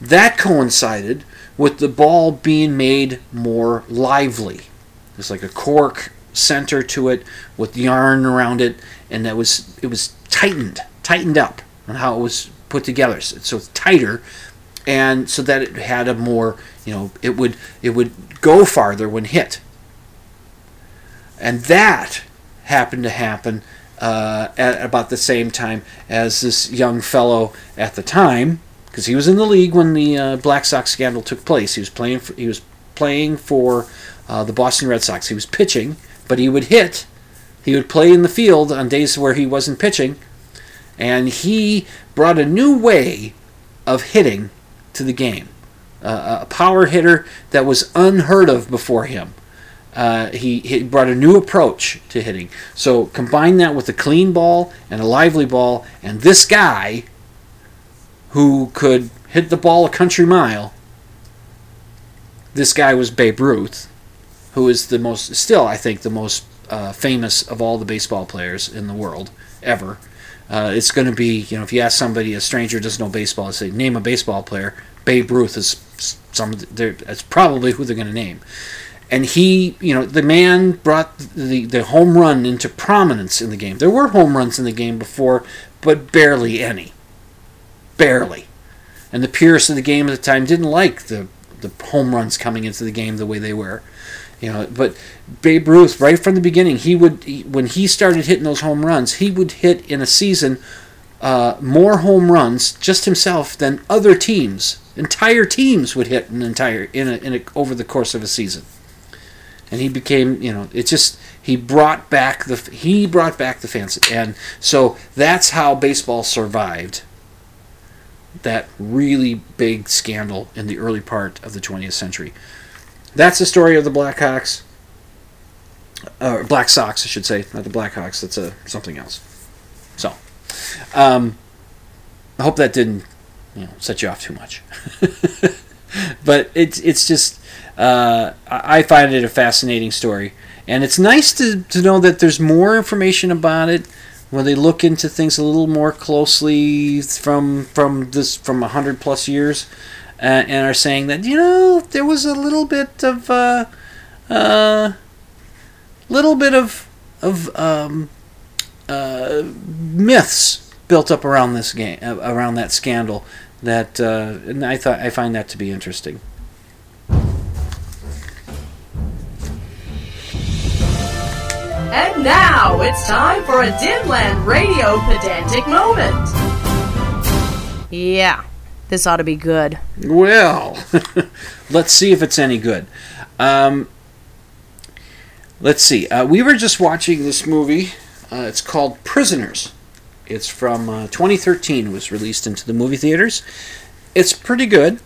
That coincided with the ball being made more lively. It's like a cork center to it with yarn around it, and that was it was tightened, tightened up on how it was put together. So, so it's tighter, and so that it had a more you know it would it would go farther when hit. And that happened to happen uh, at about the same time as this young fellow at the time, because he was in the league when the uh, Black Sox scandal took place. He was playing. For, he was playing for uh, the Boston Red Sox. He was pitching, but he would hit. He would play in the field on days where he wasn't pitching, and he brought a new way of hitting to the game. uh, a power hitter that was unheard of before him. Uh, he, he brought a new approach to hitting. So combine that with a clean ball and a lively ball, and this guy who could hit the ball a country mile. This guy was Babe Ruth, who is the most, still I think, the most uh, famous of all the baseball players in the world ever. Uh, it's going to be, you know, if you ask somebody, a stranger doesn't know baseball, and say, name a baseball player, Babe Ruth is some. That's probably who they're going to name. And he, you know, the man brought the, the home run into prominence in the game. There were home runs in the game before, but barely any. Barely. And the purists of the game at the time didn't like the, the home runs coming into the game the way they were. You know, but Babe Ruth, right from the beginning, he would he, when he started hitting those home runs, he would hit in a season uh, more home runs just himself than other teams. Entire teams would hit an entire in a, in a, over the course of a season, and he became you know it just he brought back the he brought back the fans, and so that's how baseball survived that really big scandal in the early part of the 20th century. That's the story of the Blackhawks. Or Black Sox, I should say, not the Blackhawks. That's a something else. So, um, I hope that didn't, you know, set you off too much. but it's it's just uh, I find it a fascinating story, and it's nice to to know that there's more information about it when they look into things a little more closely from from this from a hundred plus years uh, and are saying that you know there was a little bit of uh, uh, little bit of of um, uh, myths built up around this game around that scandal that uh, and I thought I find that to be interesting. And now it's time for a Dimland Radio pedantic moment. Yeah, this ought to be good. Well, let's see if it's any good. Um, let's see. Uh, we were just watching this movie. Uh, it's called Prisoners. It's from uh, 2013. It was released into the movie theaters. It's pretty good.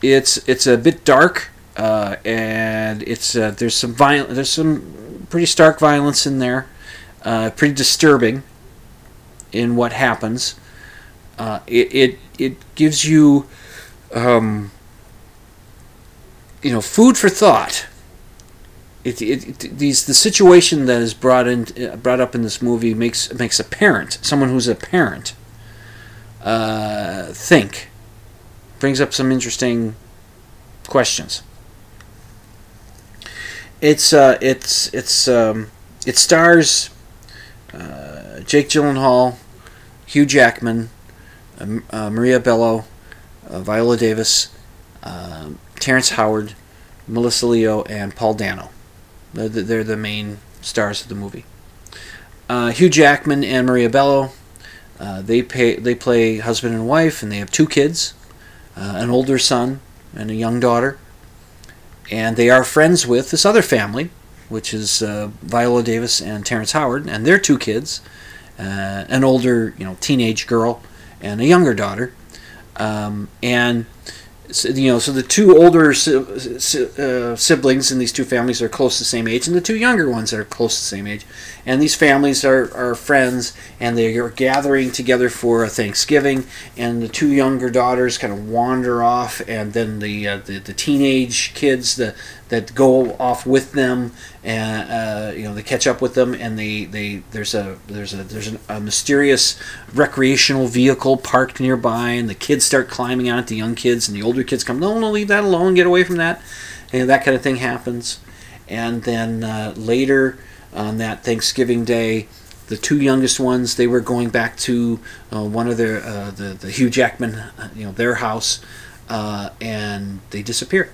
It's it's a bit dark, uh, and it's uh, there's some violent there's some pretty stark violence in there. Uh, pretty disturbing in what happens. Uh, it, it it gives you um, you know food for thought. It, it, it, these the situation that is brought in uh, brought up in this movie makes makes a parent someone who's a parent uh, think brings up some interesting questions. It's uh, it's it's um, it stars uh, Jake Gyllenhaal, Hugh Jackman, uh, Maria Bello, uh, Viola Davis, uh, Terrence Howard, Melissa Leo, and Paul Dano. They're the, they're the main stars of the movie. Uh, Hugh Jackman and Maria Bello, uh, they pay, they play husband and wife, and they have two kids, uh, an older son and a young daughter, and they are friends with this other family, which is Viola Davis and Terrence Howard, and their two kids, an older you know teenage girl and a younger daughter, um, and so, you know, so the two older si- uh, siblings in these two families are close to the same age, and the two younger ones are close to the same age, and these families are, are friends, and they are gathering together for a Thanksgiving, and the two younger daughters kind of wander off, and then the uh, the, the teenage kids the that go off with them, and uh, you know they catch up with them, and they, they there's a there's a there's an, a mysterious recreational vehicle parked nearby, and the kids start climbing on it. The young kids and the older kids come, no, no, leave that alone, get away from that, and that kind of thing happens. And then uh, later on that Thanksgiving day, the two youngest ones they were going back to uh, one of their uh, the the Hugh Jackman uh, you know their house, uh, and they disappear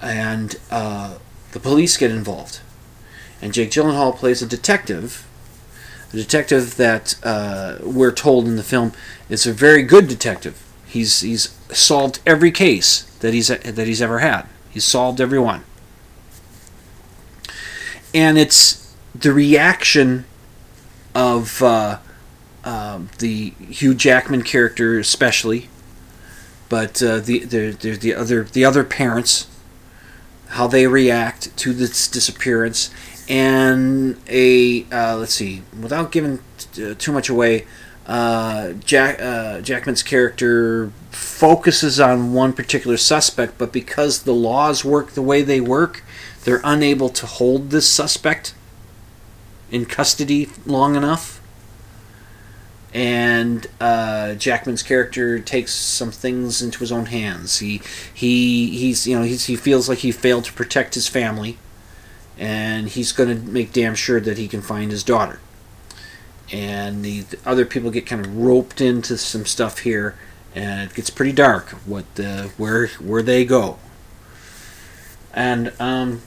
and uh, the police get involved. And Jake Gyllenhaal plays a detective, a detective that uh, we're told in the film is a very good detective. He's he's solved every case that he's that he's ever had. He's solved every one. And it's the reaction of uh, uh, the Hugh Jackman character, especially, but uh, the the the the other the other parents, how they react to this disappearance, and a uh, let's see, without giving t- uh, too much away, uh, Jack uh, Jackman's character focuses on one particular suspect, but because the laws work the way they work, they're unable to hold this suspect in custody long enough. And uh, Jackman's character takes some things into his own hands. He he he's you know he's, he feels like he failed to protect his family, and he's going to make damn sure that he can find his daughter. And the, the other people get kind of roped into some stuff here, and it gets pretty dark. What the where where they go. And um,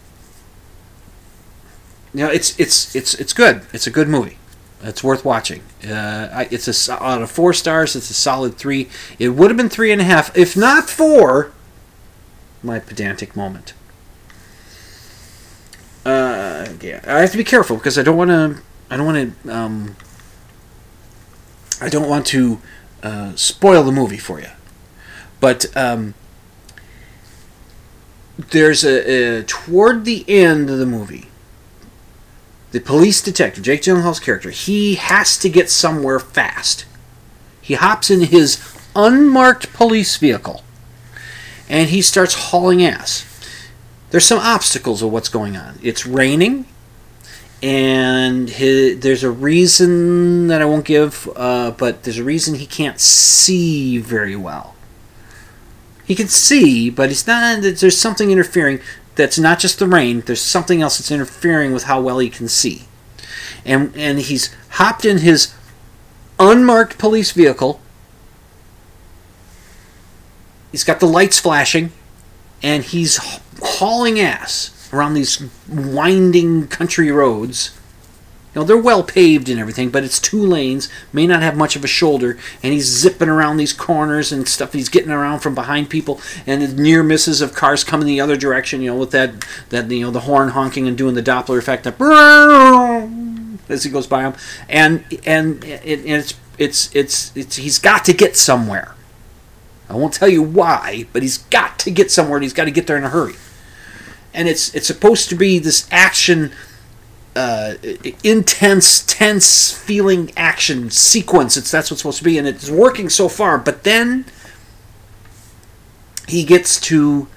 you know, it's it's it's it's good. It's a good movie. It's worth watching. Uh, it's a out of four stars. It's a solid three. It would have been three and a half if not for my pedantic moment. Uh, yeah, I have to be careful because I don't want to. I don't want to. Um, I don't want to uh, spoil the movie for you. But um, there's a, a toward the end of the movie the police detective, Jake Gyllenhaal's character, he has to get somewhere fast. He hops in his unmarked police vehicle and he starts hauling ass. There's some obstacles of what's going on. It's raining, and hi there's a reason that I won't give, uh, but there's a reason he can't see very well. He can see, but he's not. There's something interfering that's not just the rain. There's something else that's interfering with how well he can see. And and he's hopped in his unmarked police vehicle. He's got the lights flashing, and he's hauling ass around these winding country roads. You know, they're well paved and everything, but it's two lanes, may not have much of a shoulder, and he's zipping around these corners and stuff. He's getting around from behind people, and the near misses of cars coming the other direction, you know, with that, that you know, the horn honking and doing the Doppler effect that as he goes by him. And, and, it, and it's, it's, it's, it's, he's got to get somewhere. I won't tell you why, but he's got to get somewhere, and he's got to get there in a hurry. And it's, it's supposed to be this action uh, intense, tense feeling action sequence. It's that's what's supposed to be, and it's working so far. But then he gets to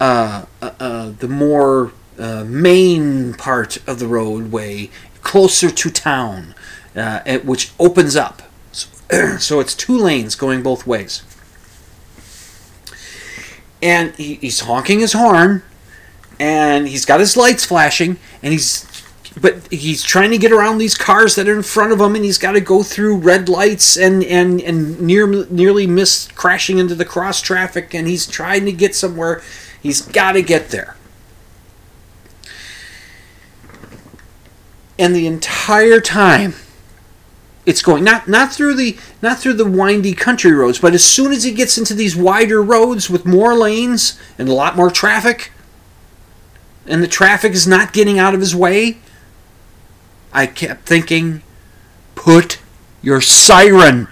uh, uh, uh, the more uh, main part of the roadway, closer to town, uh, at- which opens up. So, so it's two lanes going both ways. And he, he's honking his horn, and he's got his lights flashing, and he's but he's trying to get around these cars that are in front of him, and he's got to go through red lights and and and near nearly miss crashing into the cross traffic, and he's trying to get somewhere. He's got to get there. And the entire time, it's going not not through the not through the windy country roads, but as soon as he gets into these wider roads with more lanes and a lot more traffic, and the traffic is not getting out of his way, I kept thinking, put your siren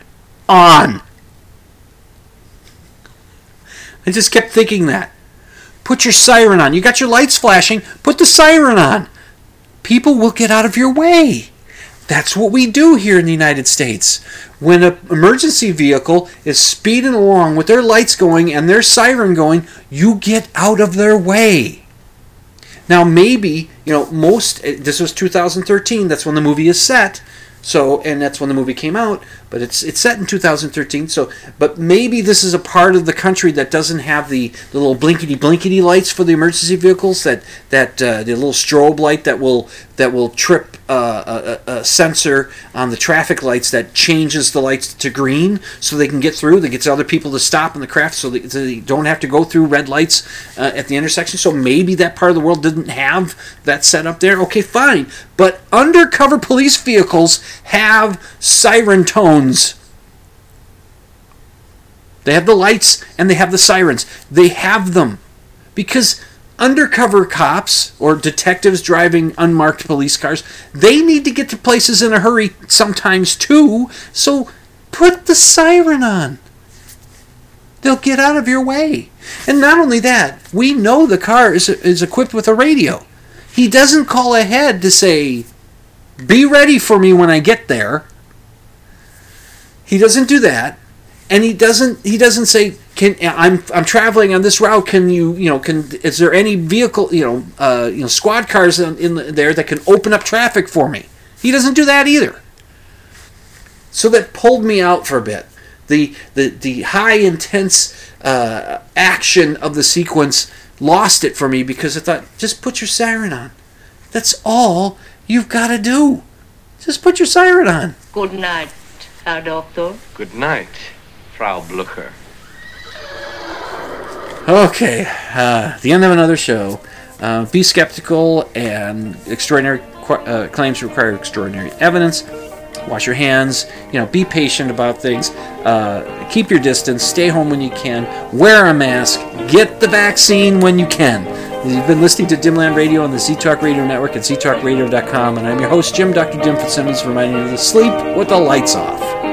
on. I just kept thinking that. Put your siren on. You got your lights flashing, put the siren on. People will get out of your way. That's what we do here in the United States. When an emergency vehicle is speeding along with their lights going and their siren going, you get out of their way. Now, maybe, you know, most, eh, this was 2013, that's when the movie is set. So, and that's when the movie came out, but it's it's set in 2013. So, but maybe this is a part of the country that doesn't have the, the little blinkety blinkety lights for the emergency vehicles. That that uh, the little strobe light that will that will trip uh, a, a, sensor on the traffic lights that changes the lights to green so they can get through. That gets other people to stop in the craft so they, so they don't have to go through red lights uh, at the intersection. So maybe that part of the world didn't have that set up there. Okay, fine. But undercover police vehicles have siren tones. They have the lights and they have the sirens. They have them because undercover cops or detectives driving unmarked police cars, they need to get to places in a hurry sometimes too. So put the siren on. they'll get out of your way. And not only that, we know the car is, is equipped with a radio. He doesn't call ahead to say, be ready for me when I get there. He doesn't do that. And he doesn't he doesn't say can I'm I'm traveling on this route. Can you you know can is there any vehicle you know uh, you know squad cars in, in there that can open up traffic for me? He doesn't do that either. So that pulled me out for a bit. The the the high intense uh, action of the sequence lost it for me because I thought just put your siren on. That's all you've got to do. Just put your siren on. Good night, Herr Doctor. Good night, Frau Blucher. Okay, uh, the end of another show. Uh, be skeptical, and extraordinary qu- uh, claims require extraordinary evidence. Wash your hands. You know, be patient about things. Uh, keep your distance. Stay home when you can. Wear a mask. Get the vaccine when you can. You've been listening to Dimland Radio on the Z Talk Radio Network at ztalkradio.com, and I'm your host, Jim Dr. Dim Fitzsimmons, reminding you to sleep with the lights off.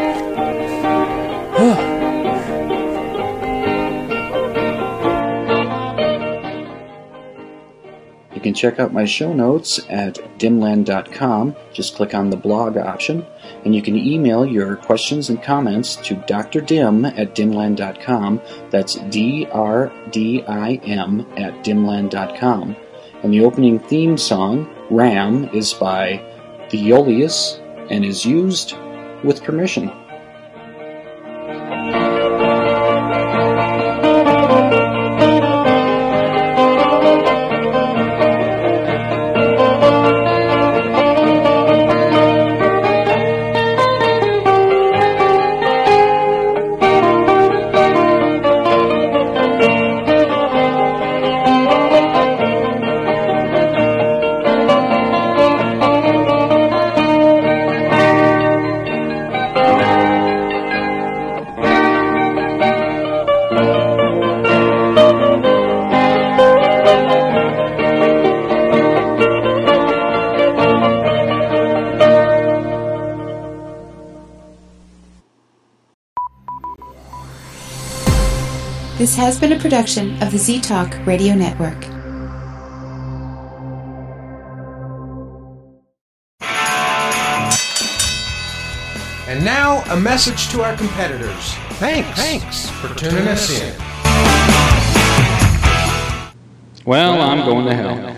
Check out my show notes at dimland.com. Just click on the blog option, and you can email your questions and comments to Dr. Dim at dimland.com. That's D R D I M at dimland.com. And the opening theme song, Ram, is by The Theolius and is used with permission. This has been a production of the Z Talk Radio Network. And now, a message to our competitors. Thanks. Thanks for tuning us in. Well, I'm going to hell.